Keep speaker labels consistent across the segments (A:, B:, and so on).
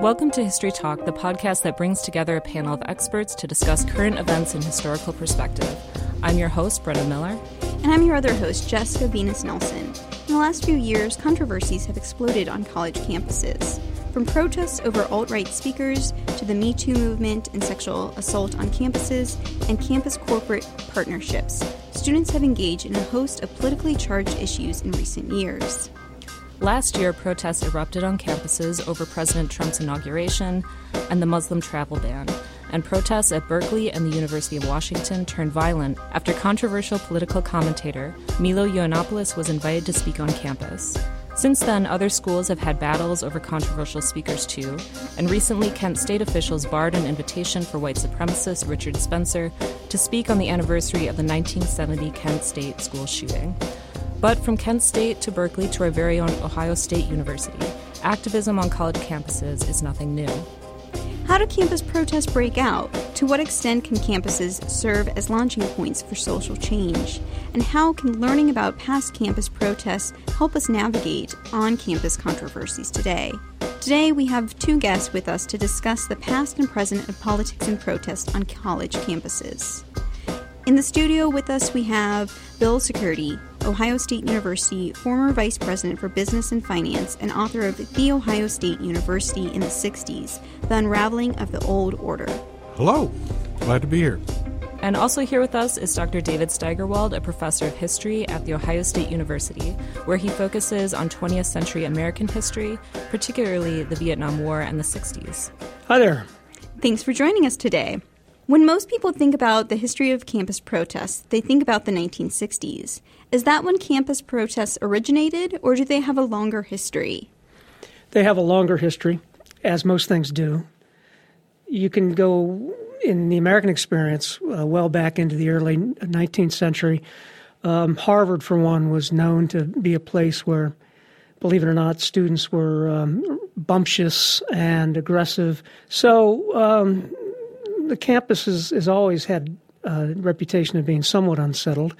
A: Welcome to History Talk, the podcast that brings together a panel of experts to discuss current events in historical perspective. I'm your host, Brenna Miller.
B: And I'm your other host, Jessica Vinas-Nelson. In the last few years, controversies have exploded on college campuses. From protests over alt right speakers to the Me Too movement and sexual assault on campuses and campus corporate partnerships, students have engaged in a host of politically charged issues in recent years.
A: Last year, protests erupted on campuses over President Trump's inauguration and the Muslim travel ban, and protests at Berkeley and the University of Washington turned violent after controversial political commentator Milo Yiannopoulos was invited to speak on campus. Since then, other schools have had battles over controversial speakers too, and recently Kent State officials barred an invitation for white supremacist Richard Spencer to speak on the anniversary of the 1970 Kent State school shooting. But from Kent State to Berkeley to our very own Ohio State University, activism on college campuses is nothing new.
B: How do campus protests break out? To what extent can campuses serve as launching points for social change? And how can learning about past campus protests help us navigate on campus controversies today? Today, we have two guests with us to discuss the past and present of politics and protest on college campuses. In the studio with us, we have Bill Shkurti, Ohio State University, former vice president for business and finance, and author of The Ohio State University in the 60s The Unraveling of the Old Order.
C: Hello, glad to be here.
A: And also here with us is Dr. David Steigerwald, a professor of history at The Ohio State University, where he focuses on 20th century American history, particularly the Vietnam War and the 60s.
D: Hi there.
B: Thanks for joining us today. When most people think about the history of campus protests, they think about the 1960s. Is that when campus protests originated, or do they have a longer history?
D: They have a longer history, as most things do. You can go in the American experience uh, well back into the early 19th century. Um, Harvard, for one, was known to be a place where, believe it or not, students were um, bumptious and aggressive. So um, the campus has, has always had a reputation of being somewhat unsettled.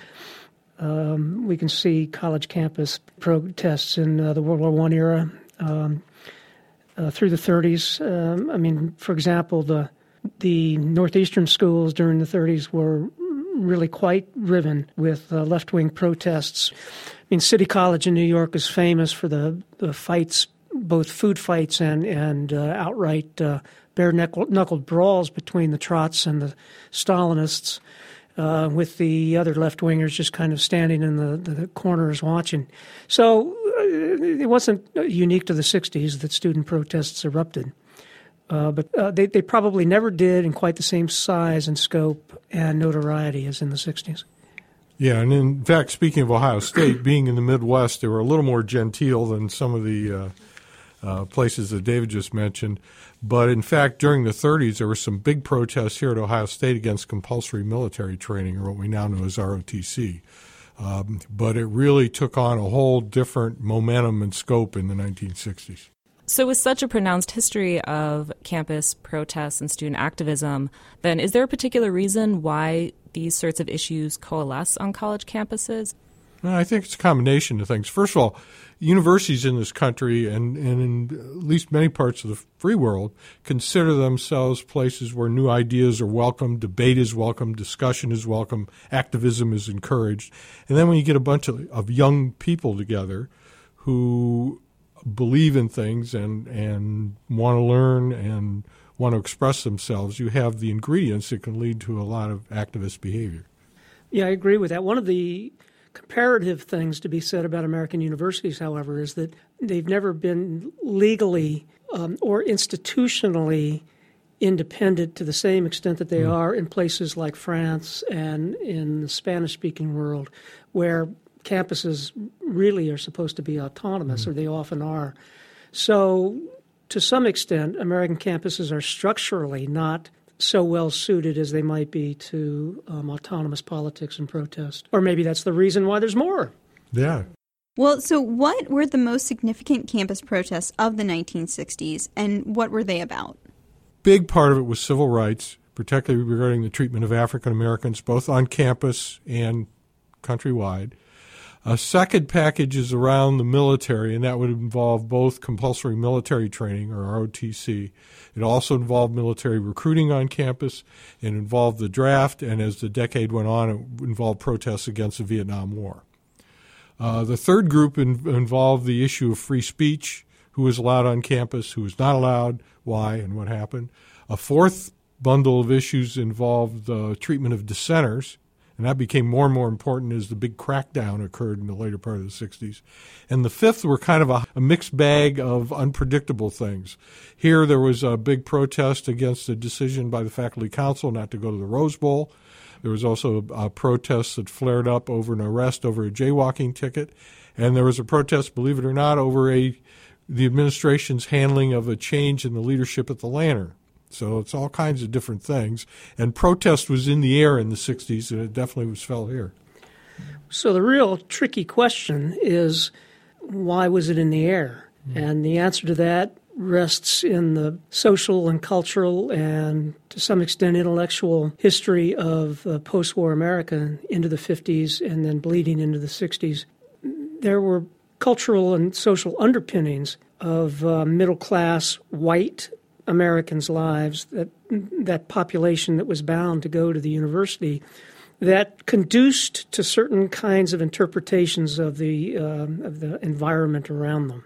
D: Um, we can see college campus protests in uh, the World War One era um, uh, through the 30s. Um, I mean, for example, the the northeastern schools during the 30s were really quite riven with uh, left wing protests. I mean, City College in New York is famous for the, the fights, both food fights and and uh, outright uh, bare knuckled brawls between the Trots and the Stalinists, uh, with the other left wingers just kind of standing in the, the corners watching. So uh, it wasn't unique to the 60s that student protests erupted. Uh, but uh, they, they probably never did in quite the same size and scope and notoriety as in the 60s.
C: Yeah, and in fact, speaking of Ohio State, being in the Midwest, they were a little more genteel than some of the uh, uh, places that David just mentioned. But in fact, during the 30s, there were some big protests here at Ohio State against compulsory military training, or what we now know as ROTC. Um, but it really took on a whole different momentum and scope in the 1960s.
A: So, with such a pronounced history of campus protests and student activism, then is there a particular reason why these sorts of issues coalesce on college campuses?
C: I think it's a combination of things. First of all, universities in this country and, and in at least many parts of the free world consider themselves places where new ideas are welcome, debate is welcome, discussion is welcome, activism is encouraged. And then when you get a bunch of, of young people together who believe in things and, and want to learn and want to express themselves, you have the ingredients that can lead to a lot of activist behavior.
D: Yeah, I agree with that. One of the comparative things to be said about American universities, however, is that they've never been legally um, or institutionally independent to the same extent that they mm. are in places like France and in the Spanish speaking world, where campuses really are supposed to be autonomous, mm. or they often are. So, to some extent, American campuses are structurally not so well suited as they might be to um, autonomous politics and protest. Or maybe that's the reason why there's more.
C: Yeah.
B: Well, so what were the most significant campus protests of the 1960s and what were they about?
C: Big part of it was civil rights, particularly regarding the treatment of African Americans, both on campus and countrywide. A second package is around the military, and that would involve both compulsory military training, or ROTC. It also involved military recruiting on campus. It involved the draft, and as the decade went on, it involved protests against the Vietnam War. Uh, the third group in, involved the issue of free speech who was allowed on campus, who was not allowed, why, and what happened. A fourth bundle of issues involved the treatment of dissenters, and that became more and more important as the big crackdown occurred in the later part of the 60s. And the fifth were kind of a, a, mixed bag of unpredictable things. Here there was a big protest against a decision by the faculty council not to go to the Rose Bowl. There was also a, protest that flared up over an arrest over a jaywalking ticket. And there was a protest, believe it or not, over a the administration's handling of a change in the leadership at the Lantern. So it's all kinds of different things. And protest was in the air in the 60s, and it definitely was felt here.
D: So the real tricky question is why was it in the air? Mm-hmm. And the answer to that rests in the social and cultural and to some extent intellectual history of uh, post war America into the 50s and then bleeding into the 60s. There were cultural and social underpinnings of uh, middle class white Americans' lives, that that population that was bound to go to the university, that conduced to certain kinds of interpretations of the uh, of the environment around them.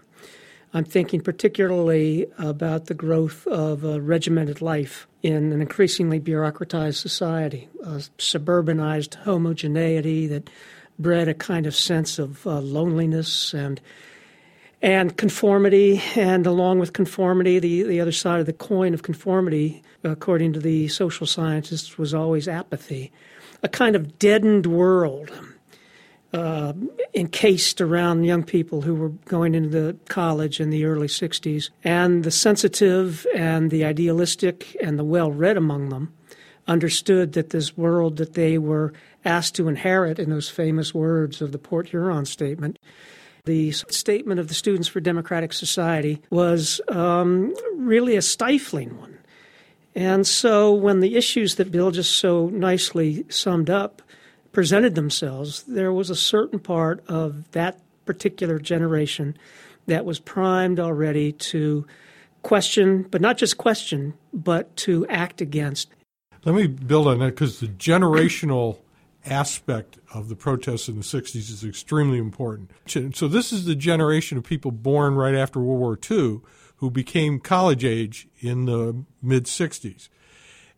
D: I'm thinking particularly about the growth of a regimented life in an increasingly bureaucratized society, a suburbanized homogeneity that bred a kind of sense of uh, loneliness and and conformity, and along with conformity, the, the other side of the coin of conformity, according to the social scientists, was always apathy, a kind of deadened world uh, encased around young people who were going into the college in the early 60s. And the sensitive and the idealistic and the well read among them understood that this world that they were asked to inherit in those famous words of the Port Huron statement the statement of the Students for Democratic Society was um, really a stifling one. And so when the issues that Bill just so nicely summed up presented themselves, there was a certain part of that particular generation that was primed already to question, but not just question, but to act against.
C: Let me build on that because the generational aspect of the protests in the 60s is extremely important. So, this is the generation of people born right after World War II who became college age in the mid 60s.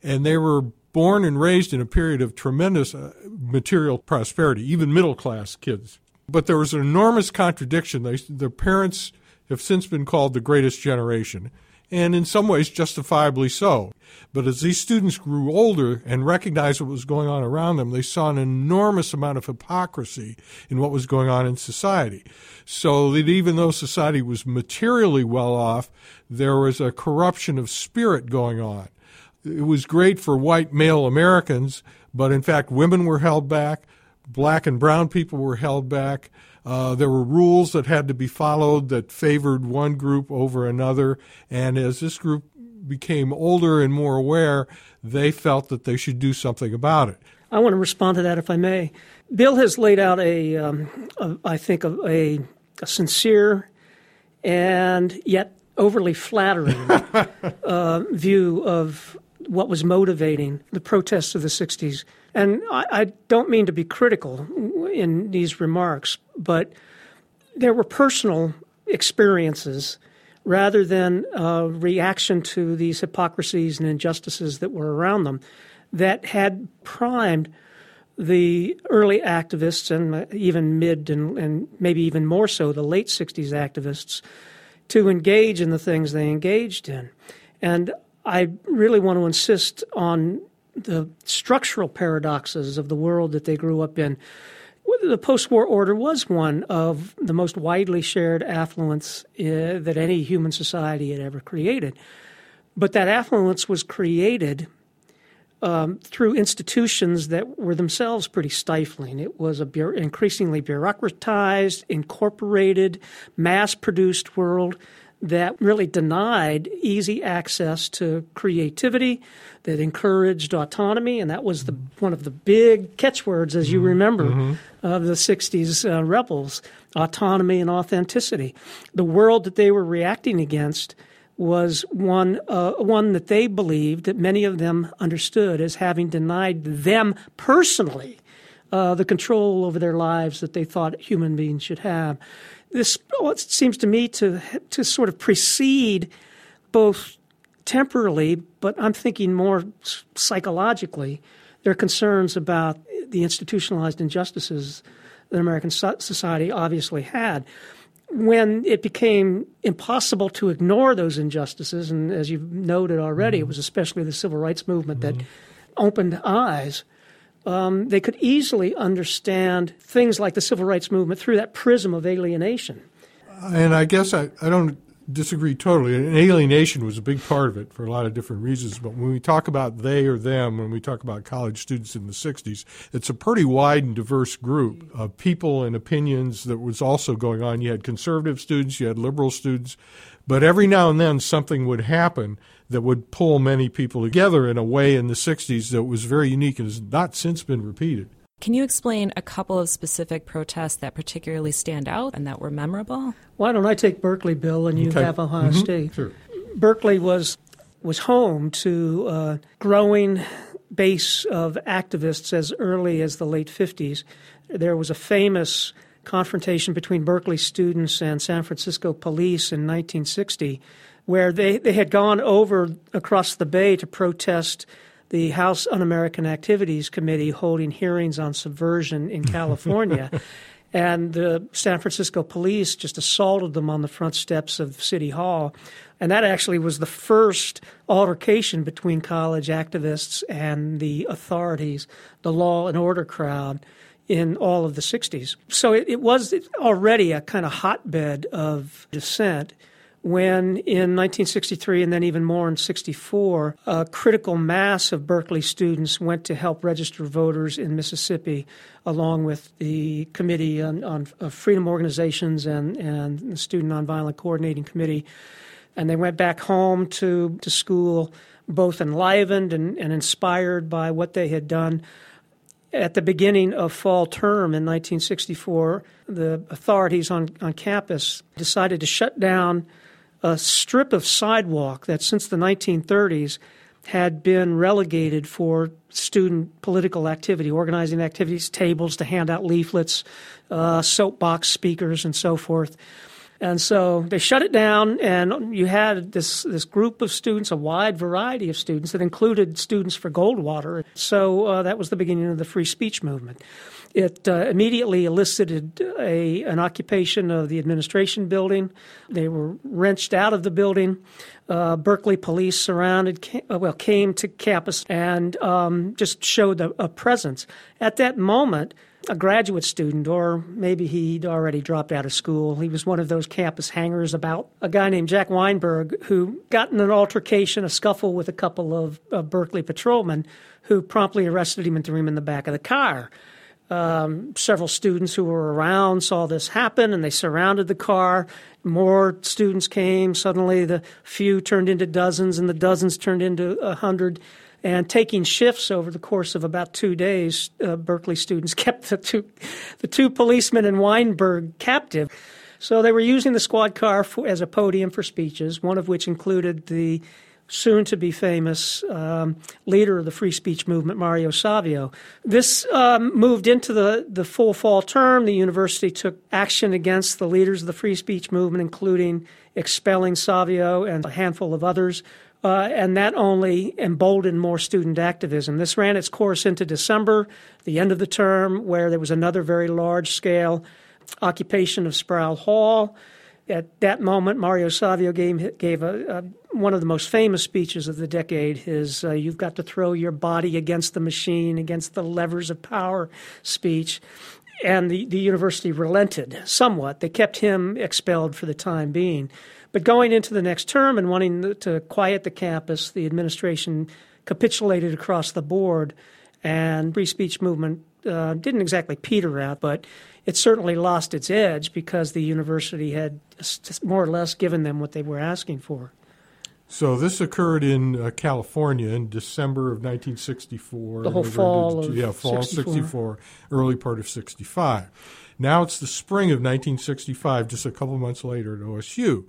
C: And they were born and raised in a period of tremendous uh, material prosperity, even middle class kids. But there was an enormous contradiction. They, their parents have since been called the greatest generation and in some ways justifiably so. But as these students grew older and recognized what was going on around them, they saw an enormous amount of hypocrisy in what was going on in society. So that even though society was materially well off, there was a corruption of spirit going on. It was great for white male Americans, but in fact, women were held back, black and brown people were held back. Uh, there were rules that had to be followed that favored one group over another. And as this group became older and more aware, they felt that they should do something about it.
D: I want to respond to that if I may. Bill has laid out a, um, a I think, a, a, a, sincere and yet overly flattering uh, view of what was motivating the protests of the 60s. And I, I don't mean to be critical in these remarks, but there were personal experiences rather than a reaction to these hypocrisies and injustices that were around them that had primed the early activists and uh, even mid and, and, maybe even more so the late 60s activists to engage in the things they engaged in. And I really want to insist on the structural paradoxes of the world that they grew up in. The post war order was one of the most widely shared affluence uh, that any human society had ever created. But that affluence was created um, through institutions that were themselves pretty stifling. It was a bu- increasingly bureaucratized, incorporated, mass produced world that really denied easy access to creativity, that encouraged autonomy, and that was the, one of the big catchwords, as you remember, mm-hmm. of the 60s uh, rebels autonomy and authenticity. The world that they were reacting against was one uh, one that they believed that many of them understood as having denied them personally uh, the control over their lives that they thought human beings should have. This well, it seems to me to to sort of precede both temporally, but I'm thinking more psychologically, their concerns about the institutionalized injustices that American society obviously had when it became impossible to ignore those injustices, and as you've noted already, mm-hmm. it was especially the civil rights movement mm-hmm. that opened eyes. Um, they could easily understand things like the civil rights movement through that prism of alienation.
C: And I guess I, I don't disagree totally. And alienation was a big part of it for a lot of different reasons. But when we talk about they or them, when we talk about college students in the 60s, it's a pretty wide and diverse group of people and opinions that was also going on. You had conservative students, you had liberal students, but every now and then something would happen that would pull many people together in a way in the 60s that was very unique and has not since been repeated.
A: Can you explain a couple of specific protests that particularly stand out and that were memorable?
D: Why don't I take Berkeley, Bill, and you okay. have Ohio mm-hmm. State?
C: Sure.
D: Berkeley was was home to a growing base of activists as early as the late 50s. There was a famous confrontation between Berkeley students and San Francisco police in 1960 where they, they had gone over across the bay to protest the House Un American Activities Committee holding hearings on subversion in California. and the San Francisco police just assaulted them on the front steps of City Hall. And that actually was the first altercation between college activists and the authorities, the law and order crowd in all of the 60s. So it, it was already a kind of hotbed of dissent when in 1963 and then even more in 64, a critical mass of Berkeley students went to help register voters in Mississippi, along with the Committee on, on Freedom Organizations and, and the Student Nonviolent Coordinating Committee. And they went back home to, to school, both enlivened and, and inspired by what they had done. At the beginning of fall term in 1964, the authorities on, on campus decided to shut down a strip of sidewalk that since the 1930s had been relegated for student political activity, organizing activities, tables to hand out leaflets, uh, soapbox speakers, and so forth. And so they shut it down, and you had this, this group of students, a wide variety of students that included students for Goldwater. So uh, that was the beginning of the free speech movement. It uh, immediately elicited a, an occupation of the administration building. They were wrenched out of the building. Uh, Berkeley police surrounded, uh, well, came to campus and um, just showed a, a presence. At that moment, a graduate student, or maybe he'd already dropped out of school. He was one of those campus hangers about a guy named Jack Weinberg who got in an altercation, a scuffle with a couple of, of Berkeley patrolmen who promptly arrested him and threw him in the back of the car. Um, several students who were around saw this happen and they surrounded the car. More students came. Suddenly, the few turned into dozens, and the dozens turned into a hundred. And taking shifts over the course of about two days, uh, Berkeley students kept the two, the two policemen and Weinberg captive. So they were using the squad car for, as a podium for speeches, one of which included the soon to be famous um, leader of the free speech movement, Mario Savio. This um, moved into the, the full fall term. The university took action against the leaders of the free speech movement, including expelling Savio and a handful of others. Uh, and that only emboldened more student activism. This ran its course into December, the end of the term, where there was another very large scale occupation of Sproul Hall. At that moment, Mario Savio gave, gave a, a one of the most famous speeches of the decade His uh, You've got to throw your body against the machine, against the levers of power speech. And the, the university relented somewhat. They kept him expelled for the time being. But going into the next term and wanting to quiet the campus, the administration capitulated across the board, and free speech movement uh, didn't exactly peter out, but it certainly lost its edge because the university had more or less given them what they were asking for.
C: So this occurred in uh, California in December of 1964.
D: The whole fall of
C: yeah, fall
D: 64.
C: 64, early part of 65. Now it's the spring of 1965, just a couple months later at OSU.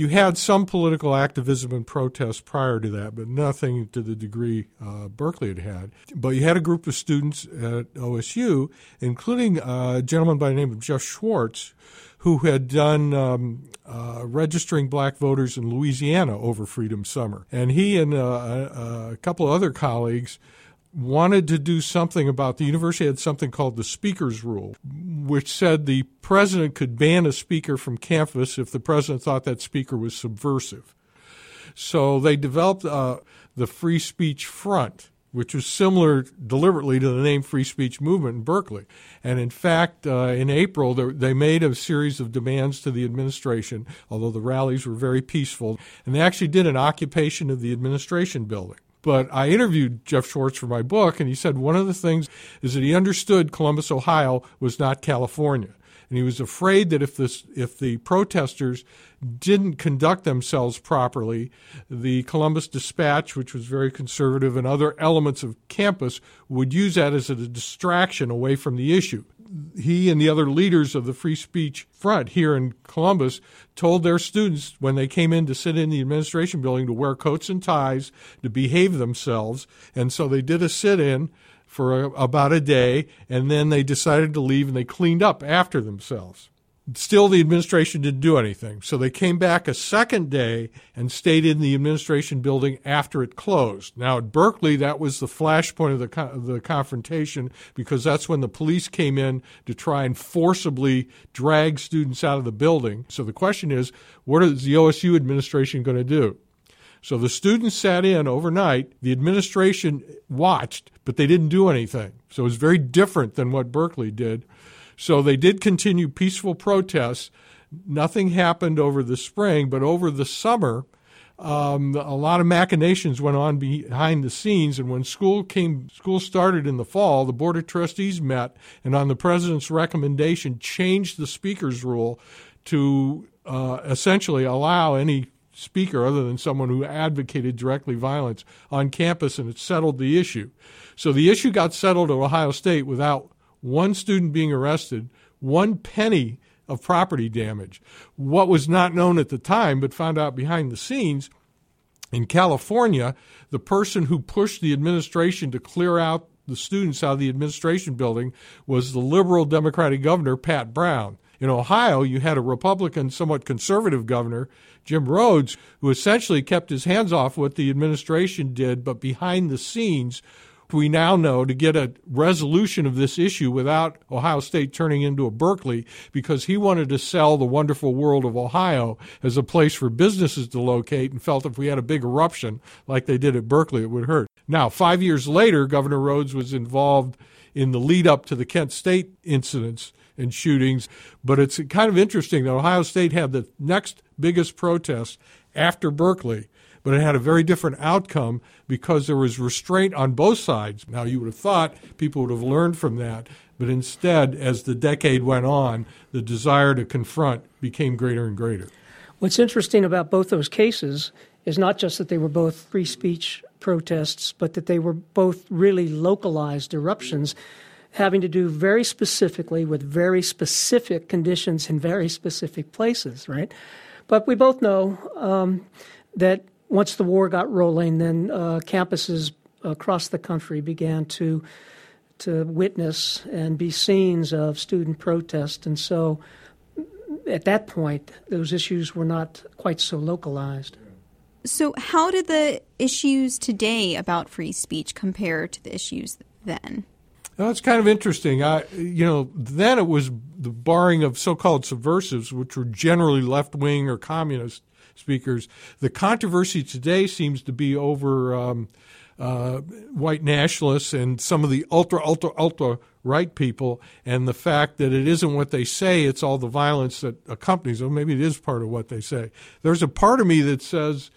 C: You had some political activism and protest prior to that, but nothing to the degree uh, Berkeley had had. But you had a group of students at OSU, including a gentleman by the name of Jeff Schwartz, who had done um, uh, registering black voters in Louisiana over Freedom Summer. And he and uh, a, a couple of other colleagues wanted to do something about the university had something called the speaker's rule, which said the president could ban a speaker from campus if the president thought that speaker was subversive. So they developed uh, the Free Speech Front, which was similar deliberately to the name Free Speech Movement in Berkeley. And in fact, uh, in April, they made a series of demands to the administration, although the rallies were very peaceful. And they actually did an occupation of the administration building. But I interviewed Jeff Schwartz for my book, and he said one of the things is that he understood Columbus, Ohio was not California. And he was afraid that if, this, if the protesters didn't conduct themselves properly, the Columbus Dispatch, which was very conservative, and other elements of campus would use that as a distraction away from the issue. He and the other leaders of the free speech front here in Columbus told their students when they came in to sit in the administration building to wear coats and ties, to behave themselves. And so they did a sit in for a, about a day, and then they decided to leave and they cleaned up after themselves. Still, the administration didn't do anything. So they came back a second day and stayed in the administration building after it closed. Now, at Berkeley, that was the flashpoint of the, co- the confrontation because that's when the police came in to try and forcibly drag students out of the building. So the question is what is the OSU administration going to do? So the students sat in overnight. The administration watched, but they didn't do anything. So it was very different than what Berkeley did. So they did continue peaceful protests. Nothing happened over the spring, but over the summer, um, a lot of machinations went on behind the scenes. And when school came, school started in the fall, the board of trustees met, and on the president's recommendation, changed the speaker's rule to uh, essentially allow any speaker other than someone who advocated directly violence on campus, and it settled the issue. So the issue got settled at Ohio State without one student being arrested, one penny of property damage. What was not known at the time, but found out behind the scenes, in California, the person who pushed the administration to clear out the students out of the administration building was the liberal Democratic governor, Pat Brown. In Ohio, you had a Republican, somewhat conservative governor, Jim Rhodes, who essentially kept his hands off what the administration did, but behind the scenes we now know to get a resolution of this issue without Ohio State turning into a Berkeley because he wanted to sell the wonderful world of Ohio as a place for businesses to locate and felt if we had a big eruption like they did at Berkeley, it would hurt. Now, five years later, Governor Rhodes was involved in the lead up to the Kent State incidents and shootings, but it's kind of interesting that Ohio State had the next biggest protest after Berkeley but it had a very different outcome because there was restraint on both sides. Now, you would have thought people would have learned from that, but instead, as the decade went on, the desire to confront became greater and greater.
D: What's interesting about both those cases is not just that they were both free speech protests, but that they were both really localized eruptions having to do very specifically with very specific conditions in very specific places, right? But we both know um, that once the war got rolling, then uh, campuses across the country began to to witness and be scenes of student protest, and so at that point, those issues were not quite so localized.
B: So, how did the issues today about free speech compare to the issues then?
C: Well, it's kind of interesting. I, you know, then it was the barring of so-called subversives, which were generally left-wing or communist speakers. The controversy today seems to be over um, uh, white nationalists and some of the ultra, ultra, ultra right people, and the fact that it isn't what they say, it's all the violence that accompanies them. Maybe it is part of what they say. There's a part of me that says,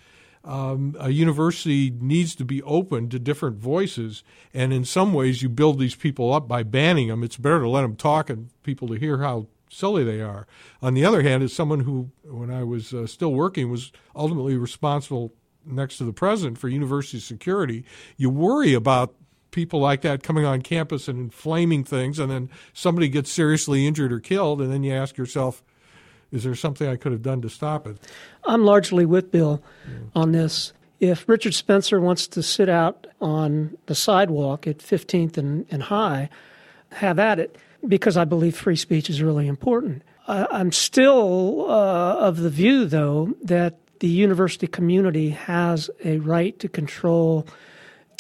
C: um, a university needs to be open to different voices. And in some ways, you build these people up by banning them. It's better to let them talk and people to hear how silly they are. On the other hand, as someone who, when I was uh, still working, was ultimately responsible next to the president for university security, you worry about people like that coming on campus and inflaming things, and then somebody gets seriously injured or killed, and then you ask yourself, is there something I could have done to stop it?
D: I'm largely with Bill yeah. on this. If Richard Spencer wants to sit out on the sidewalk at 15th and, and High, have at it, because I believe free speech is really important. I, I'm still uh, of the view, though, that the university community has a right to control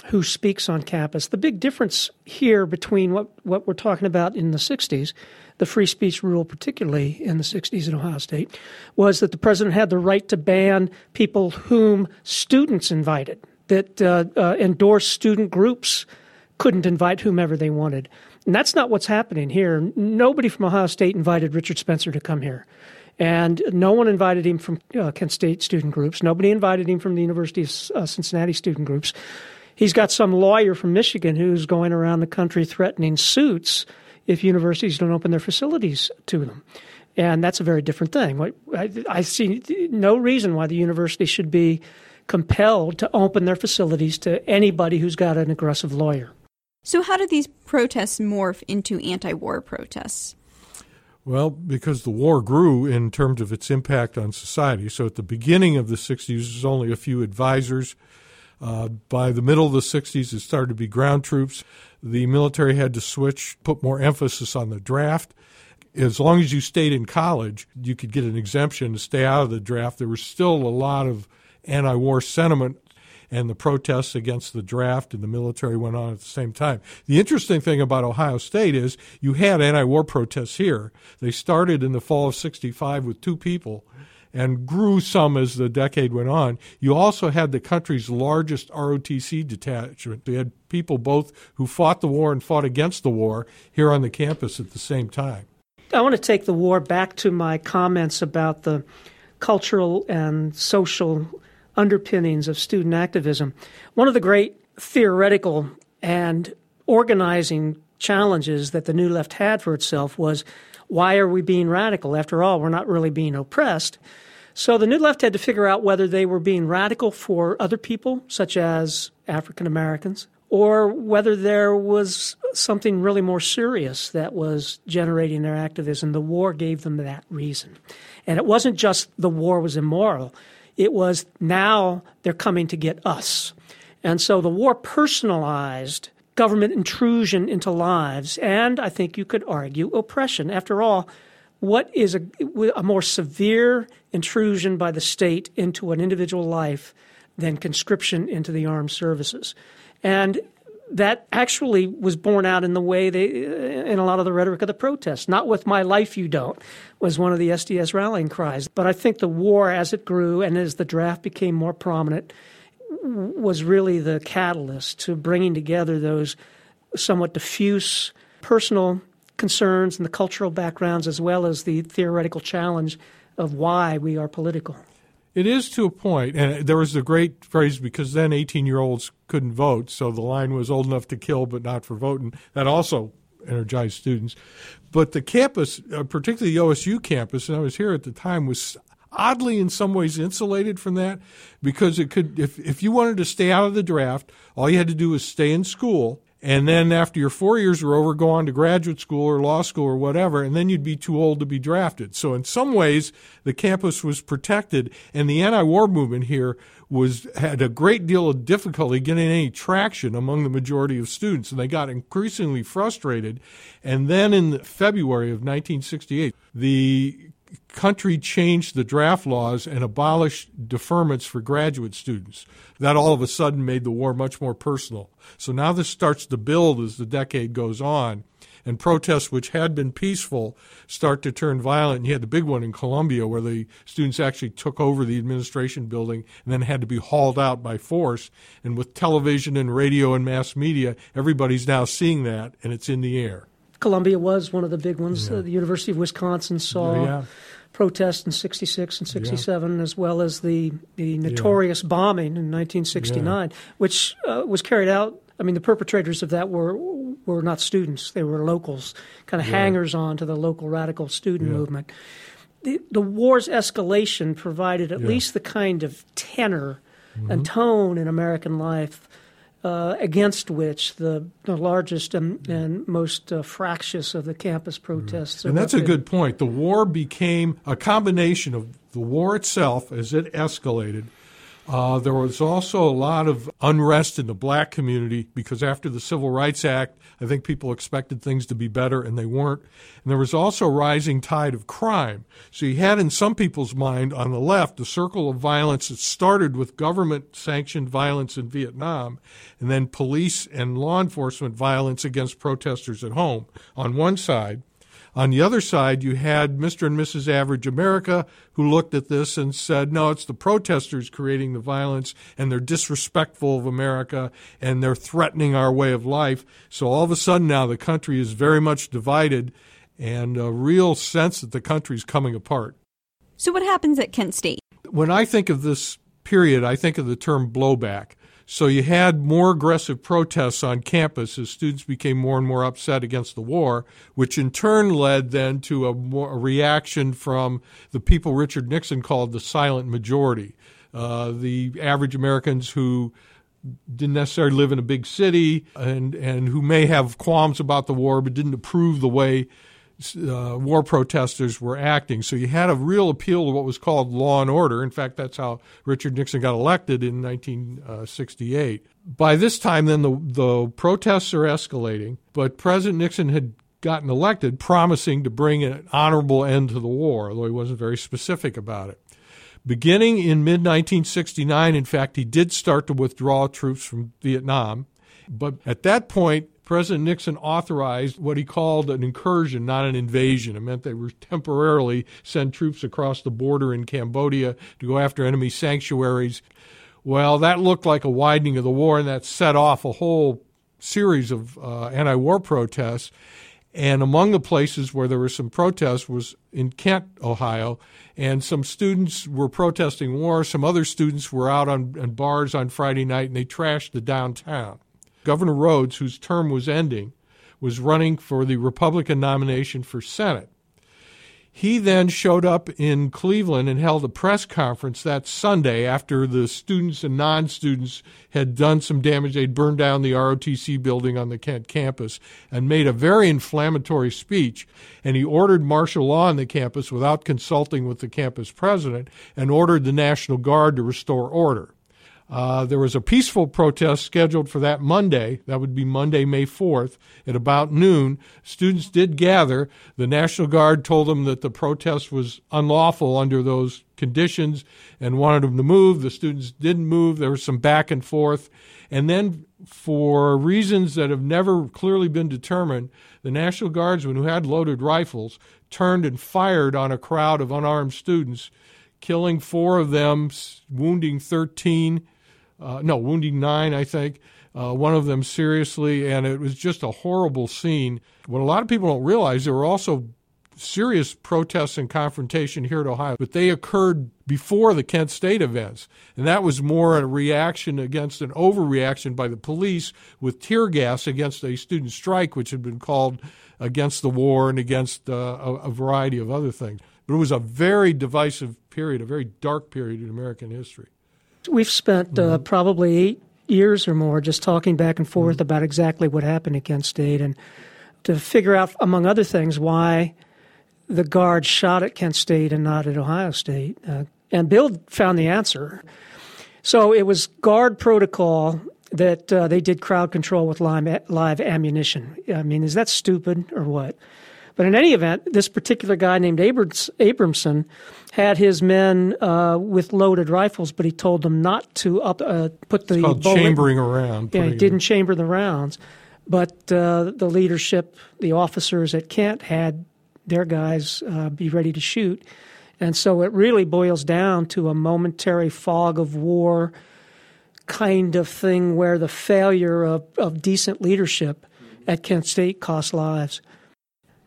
D: who speaks on campus. The big difference here between what, what we're talking about in the 60s, the free speech rule, particularly in the 60s in Ohio State, was that the president had the right to ban people whom students invited, that uh, uh, endorsed student groups couldn't invite whomever they wanted. And that's not what's happening here. Nobody from Ohio State invited Richard Spencer to come here. And no one invited him from uh, Kent State student groups. Nobody invited him from the University of uh, Cincinnati student groups. He's got some lawyer from Michigan who's going around the country threatening suits if universities don't open their facilities to them. And that's a very different thing. I, I see no reason why the university should be compelled to open their facilities to anybody who's got an aggressive lawyer.
B: So, how did these protests morph into anti war protests?
C: Well, because the war grew in terms of its impact on society. So, at the beginning of the 60s, there was only a few advisors. Uh, by the middle of the 60s, it started to be ground troops. The military had to switch, put more emphasis on the draft. As long as you stayed in college, you could get an exemption to stay out of the draft. There was still a lot of anti war sentiment and the protests against the draft and the military went on at the same time. The interesting thing about Ohio State is you had anti war protests here. They started in the fall of 65 with two people and grew some as the decade went on. You also had the country's largest ROTC detachment. They had people both who fought the war and fought against the war here on the campus at the same time.
D: I want to take the war back to my comments about the cultural and social underpinnings of student activism. One of the great theoretical and organizing challenges that the New Left had for itself was why are we being radical? After all, we're not really being oppressed. So the New Left had to figure out whether they were being radical for other people, such as African Americans, or whether there was something really more serious that was generating their activism. The war gave them that reason. And it wasn't just the war was immoral. It was now they're coming to get us. And so the war personalized government intrusion into lives and I think you could argue oppression. After all, what is a, a more severe intrusion by the state into an individual life than conscription into the armed services? And that actually was borne out in the way they, uh, in a lot of the rhetoric of the protests. Not with my life, you don't, was one of the SDS rallying cries. But I think the war, as it grew and as the draft became more prominent, was really the catalyst to bringing together those somewhat diffuse personal concerns and the cultural backgrounds, as well as the theoretical challenge of why we are political.
C: It is to a point, and there was a great phrase because then 18 year olds couldn't vote, so the line was old enough to kill but not for voting. That also energized students. But the campus, uh, particularly the OSU campus, and I was here at the time, was oddly in some ways insulated from that because it could if if you wanted to stay out of the draft, all you had to do was stay in school and then after your four years were over, go on to graduate school or law school or whatever, and then you'd be too old to be drafted. So in some ways, the campus was protected, and the anti-war movement here was had a great deal of difficulty getting any traction among the majority of students, and they got increasingly frustrated. And then in February of 1968, the country changed the draft laws and abolished deferments for graduate students. That all of a sudden made the war much more personal. So now this starts to build as the decade goes on, and protests which had been peaceful start to turn violent. And you had the big one in Columbia where the students actually took over the administration building and then had to be hauled out by force. And with television and radio and mass media, everybody's now seeing that, and it's in the air.
D: Columbia was one of the big ones. Yeah. Uh, the University of Wisconsin saw.
C: Yeah
D: protests in 66 and 67, yeah. as well as the, the notorious bombing in 1969, yeah. which uh, was carried out. I mean, the perpetrators of that were were not students; they were locals, kind of hangers on to the local radical student movement. The, the, war's escalation provided at least the kind of tenor mm-hmm. and tone in American life uh, against which the, the largest and, and most uh, fractious of the campus protests.
C: And that's a good point. The war became a combination of the war itself as it escalated – uh, there was also a lot of unrest in the black community because after the Civil Rights Act, I think people expected things to be better and they weren't. And there was also a rising tide of crime. So you had in some people's mind on the left a circle of violence that started with government sanctioned violence in Vietnam and then police and law enforcement violence against protesters at home on one side. On the other side, you had Mr. and Mrs. Average America who looked at this and said, no, it's the protesters creating the violence and they're disrespectful of America and they're threatening our way of life. So all of a sudden now the country is very much divided and a real sense that the country is coming apart.
B: So, what happens at Kent State?
C: When I think of this period, I think of the term blowback. So you had more aggressive protests on campus as students became more and more upset against the war, which in turn led then to a, more, a reaction from the people Richard Nixon called the silent majority, uh, the average Americans who didn't necessarily live in a big city and and who may have qualms about the war but didn't approve the way uh, war protesters were acting. So you had a real appeal to what was called law and order. In fact, that's how Richard Nixon got elected in 1968. By this time, then the, the protests are escalating, but President Nixon had gotten elected promising to bring an honorable end to the war, although he wasn't very specific about it. Beginning in mid 1969, in fact, he did start to withdraw troops from Vietnam. But at that point, President Nixon authorized what he called an incursion, not an invasion. It meant they were temporarily send troops across the border in Cambodia to go after enemy sanctuaries. Well, that looked like a widening of the war, and that set off a whole series of uh, anti war protests. And among the places where there were some protests was in Kent, Ohio, and some students were protesting war. Some other students were out on, on bars on Friday night, and they trashed the downtown. Governor Rhodes, whose term was ending, was running for the Republican nomination for Senate. He then showed up in Cleveland and held a press conference that Sunday after the students and non students had done some damage. They'd burned down the ROTC building on the Kent campus and made a very inflammatory speech. And he ordered martial law on the campus without consulting with the campus president and ordered the National Guard to restore order. Uh, there was a peaceful protest scheduled for that Monday. That would be Monday, May 4th, at about noon. Students did gather. The National Guard told them that the protest was unlawful under those conditions and wanted them to move. The students didn't move. There was some back and forth. And then, for reasons that have never clearly been determined, the National Guardsmen, who had loaded rifles, turned and fired on a crowd of unarmed students, killing four of them, wounding 13 uh, no, wounding nine, I think. Uh, one of them seriously, and it was just a horrible scene. What a lot of people don't realize, there were also serious protests and confrontation here at Ohio, but they occurred before the Kent State events. And that was more a reaction against an overreaction by the police with tear gas against a student strike, which had been called against the war and against uh, a, a variety of other things. But it was a very divisive period, a very dark period in American history.
D: We've spent uh, mm-hmm. probably eight years or more just talking back and forth mm-hmm. about exactly what happened at Kent State and to figure out, among other things, why the guard shot at Kent State and not at Ohio State. Uh, and Bill found the answer. So it was guard protocol that uh, they did crowd control with live, live ammunition. I mean, is that stupid or what? But in any event, this particular guy named Abrams, Abramson had his men uh, with loaded rifles, but he told them not to up, uh, put the
C: it's bullet, chambering around.
D: Yeah, he didn't chamber the rounds. But uh, the leadership, the officers at Kent, had their guys uh, be ready to shoot. And so it really boils down to a momentary fog of war kind of thing where the failure of, of decent leadership at Kent State cost lives.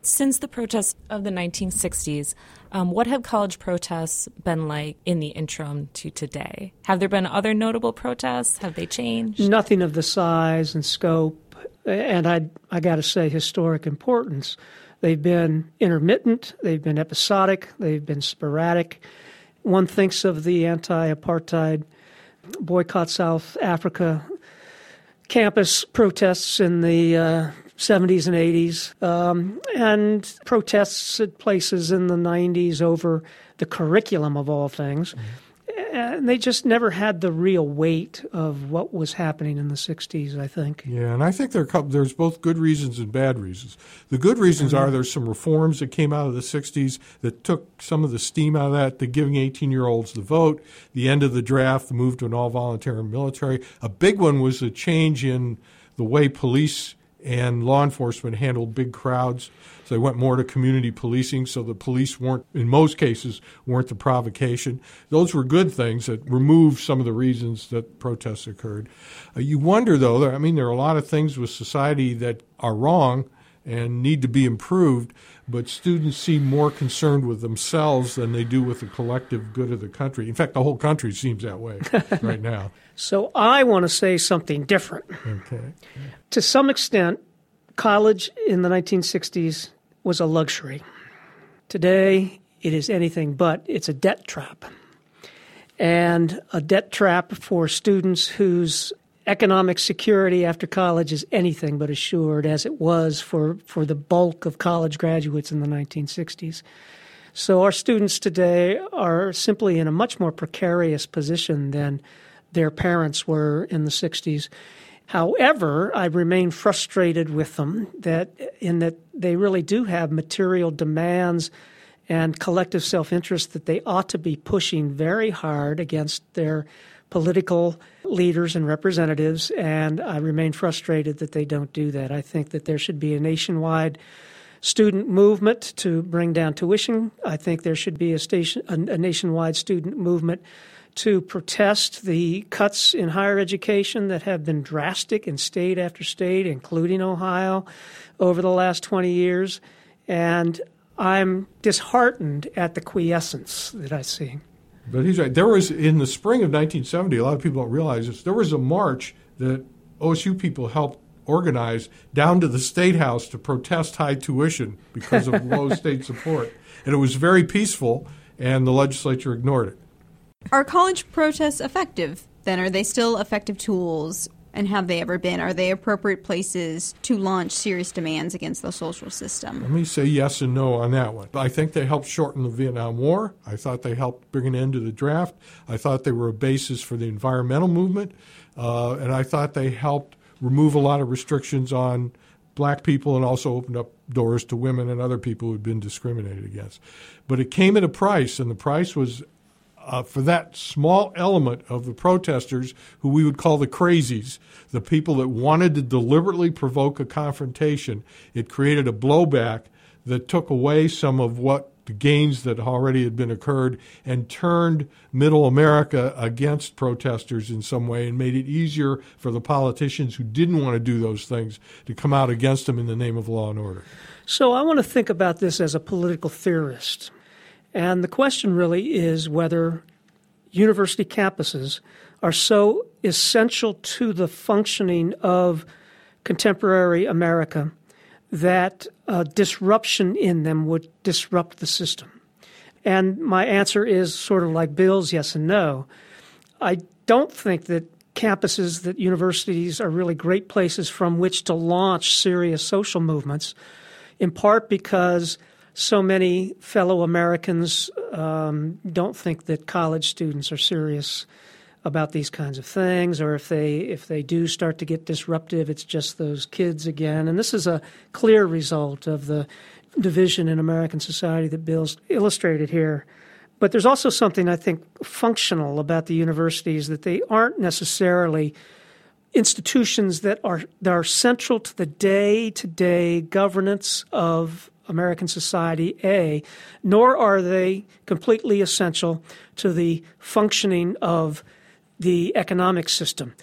A: Since the protests of the 1960s, um, what have college protests been like in the interim to today? Have there been other notable protests? Have they changed?
D: Nothing of the size and scope, and I I got to say historic importance. They've been intermittent, they've been episodic, they've been sporadic. One thinks of the anti-apartheid boycott South Africa campus protests in the uh, 70s and 80s, um, and protests at places in the 90s over the curriculum of all things. Mm-hmm. And they just never had the real weight of what was happening in the 60s, I think.
C: Yeah, and I think there couple, there's both good reasons and bad reasons. The good reasons mm-hmm. are there's some reforms that came out of the 60s that took some of the steam out of that, the giving 18 year olds the vote, the end of the draft, the move to an all volunteer military. A big one was a change in the way police and law enforcement handled big crowds. So they went more to community policing, so the police weren't, in most cases, weren't the provocation. Those were good things that removed some of the reasons that protests occurred. Uh, you wonder, though, I mean, there are a lot of things with society that are wrong and need to be improved, but students seem more concerned with themselves than they do with the collective good of the country. In fact, the whole country seems that way right now.
D: So I want to say something different.
C: Okay.
D: To some extent, college in the 1960s was a luxury. Today, it is anything but. It's a debt trap. And a debt trap for students whose economic security after college is anything but assured, as it was for, for the bulk of college graduates in the 1960s. So our students today are simply in a much more precarious position than their parents were in the 60s. However, I remain frustrated with them that in that they really do have material demands and collective self-interest that they ought to be pushing very hard against their political leaders and representatives and I remain frustrated that they don't do that. I think that there should be a nationwide student movement to bring down tuition. I think there should be a station a, nationwide student movement to protest the cuts in higher education that have been drastic in state after state, including Ohio, over the last 20 years. And I'm disheartened at the quiescence that I see.
C: But he's right. There was, in the spring of 1970, a lot of people don't realize this, there was a march that OSU people helped organize down to the State House to protest high tuition because of low state support. And it was very peaceful, and the legislature ignored it.
B: Are college protests effective then? Are they still effective tools? And have they ever been? Are they appropriate places to launch serious demands against the social system?
C: Let me say yes and no on that one. I think they helped shorten the Vietnam War. I thought they helped bring an end to the draft. I thought they were a basis for the environmental movement. Uh, and I thought they helped remove a lot of restrictions on black people and also opened up doors to women and other people who'd been discriminated against. But it came at a price, and the price was uh, for that small element of the protesters who we would call the crazies, the people that wanted to deliberately provoke a confrontation, it created a blowback that took away some of what the gains that already had been occurred and turned middle America against protesters in some way and made it easier for the politicians who didn't want to do those things to come out against them in the name of law and order.
D: So I want to think about this as a political theorist. And the question really is whether university campuses are so essential to the functioning of contemporary America that a disruption in them would disrupt the system. And my answer is sort of like Bill's yes and no. I don't think that campuses, that universities are really great places from which to launch serious social movements, in part because so many fellow Americans um, don't think that college students are serious about these kinds of things, or if they if they do start to get disruptive, it's just those kids again. And this is a clear result of the division in American society that Bill's illustrated here. But there's also something I think functional about the universities that they aren't necessarily institutions that are that are central to the day to day governance of American society, A, nor are they completely essential to the functioning of the economic system.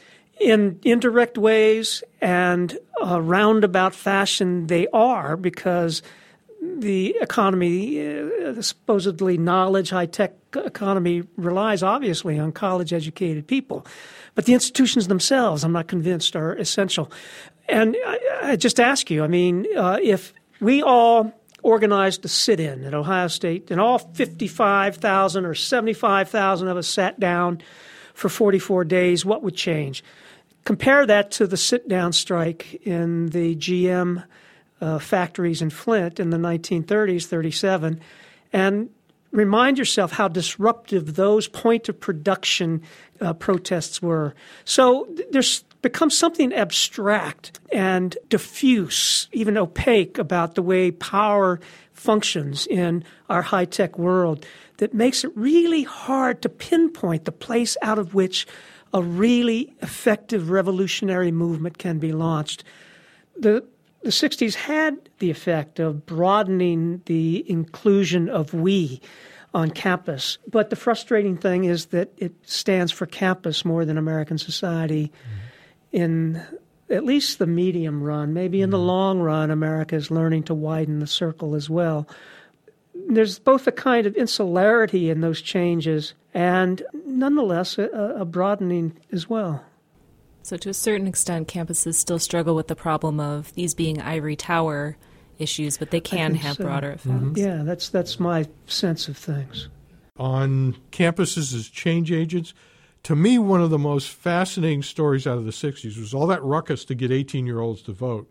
D: In indirect ways and a roundabout fashion, they are because the economy, uh, the supposedly knowledge, high tech economy, relies obviously on college educated people. But the institutions themselves, I'm not convinced, are essential. And I, I just ask you, I mean, uh, if we all organized a sit in at Ohio State and all 55,000 or 75,000 of us sat down for 44 days, what would change? Compare that to the sit down strike in the GM uh, factories in Flint in the 1930s, 37, and remind yourself how disruptive those point of production uh, protests were. So there's become something abstract and diffuse, even opaque about the way power functions in our high tech world that makes it really hard to pinpoint the place out of which a really effective revolutionary movement can be launched. The, the 60s had the effect of broadening the inclusion of we on campus. But the frustrating thing is that it stands for campus more than American society mm-hmm. In at least the medium run. Maybe in mm-hmm. the long run, America is learning to widen the circle as well. There's both a kind of insularity in those changes and nonetheless a, a broadening as well.
A: So, to a certain extent, campuses still struggle with the problem of these being ivory tower issues, but they can have so. broader effects. Mm-hmm.
D: Yeah, that's that's my sense of things.
C: On campuses as change agents, to me, one of the most fascinating stories out of the 60s was all that ruckus to get 18 year olds to vote.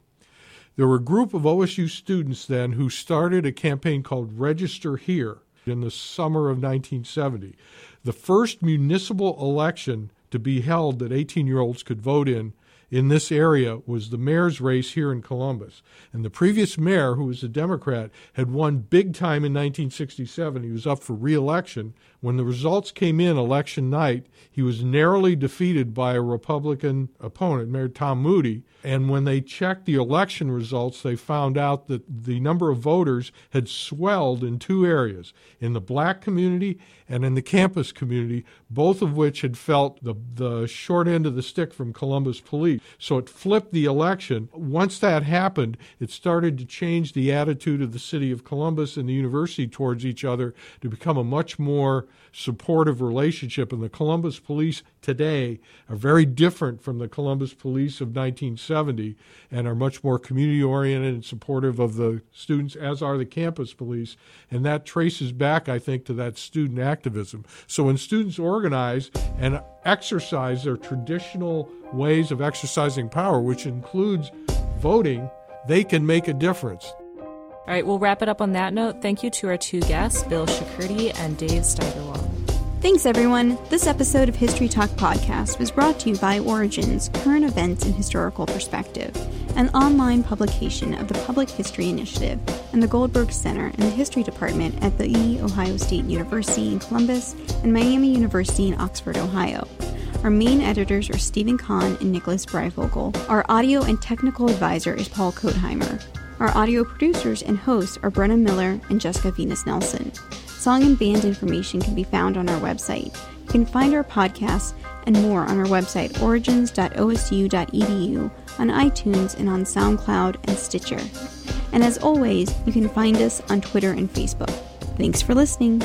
C: There were a group of OSU students then who started a campaign called Register Here in the summer of 1970 the first municipal election to be held that 18 year olds could vote in in this area was the mayor's race here in Columbus. And the previous mayor, who was a Democrat, had won big time in 1967. He was up for reelection. When the results came in election night, he was narrowly defeated by a Republican opponent, Mayor Tom Moody. And when they checked the election results, they found out that the number of voters had swelled in two areas in the black community and in the campus community, both of which had felt the, the short end of the stick from Columbus police. So it flipped the election. Once that happened, it started to change the attitude of the city of Columbus and the university towards each other to become a much more supportive relationship. And the Columbus police today are very different from the Columbus police of 1970 and are much more community oriented and supportive of the students, as are the campus police. And that traces back, I think, to that student activism. So when students organize and exercise their traditional ways of exercising power, which includes voting, they can make a difference.
A: All right, we'll wrap it up on that note. Thank you to our two guests, Bill Shkurti and Dave Steigerwald.
B: Thanks, everyone. This episode of History Talk Podcast was brought to you by Origins Current Events in Historical Perspective, an online publication of the Public History Initiative and the Goldberg Center in the History Department at the Ohio State University in Columbus and Miami University in Oxford, Ohio. Our main editors are Steven Conn and Nicholas Breyfogle. Our audio and technical advisor is Paul Kotheimer. Our audio producers and hosts are Brenna Miller and Jessica Vinas-Nelson. Song and band information can be found on our website. You can find our podcasts and more on our website, origins.osu.edu, on iTunes, and on SoundCloud and Stitcher. And as always, you can find us on Twitter and Facebook. Thanks for listening.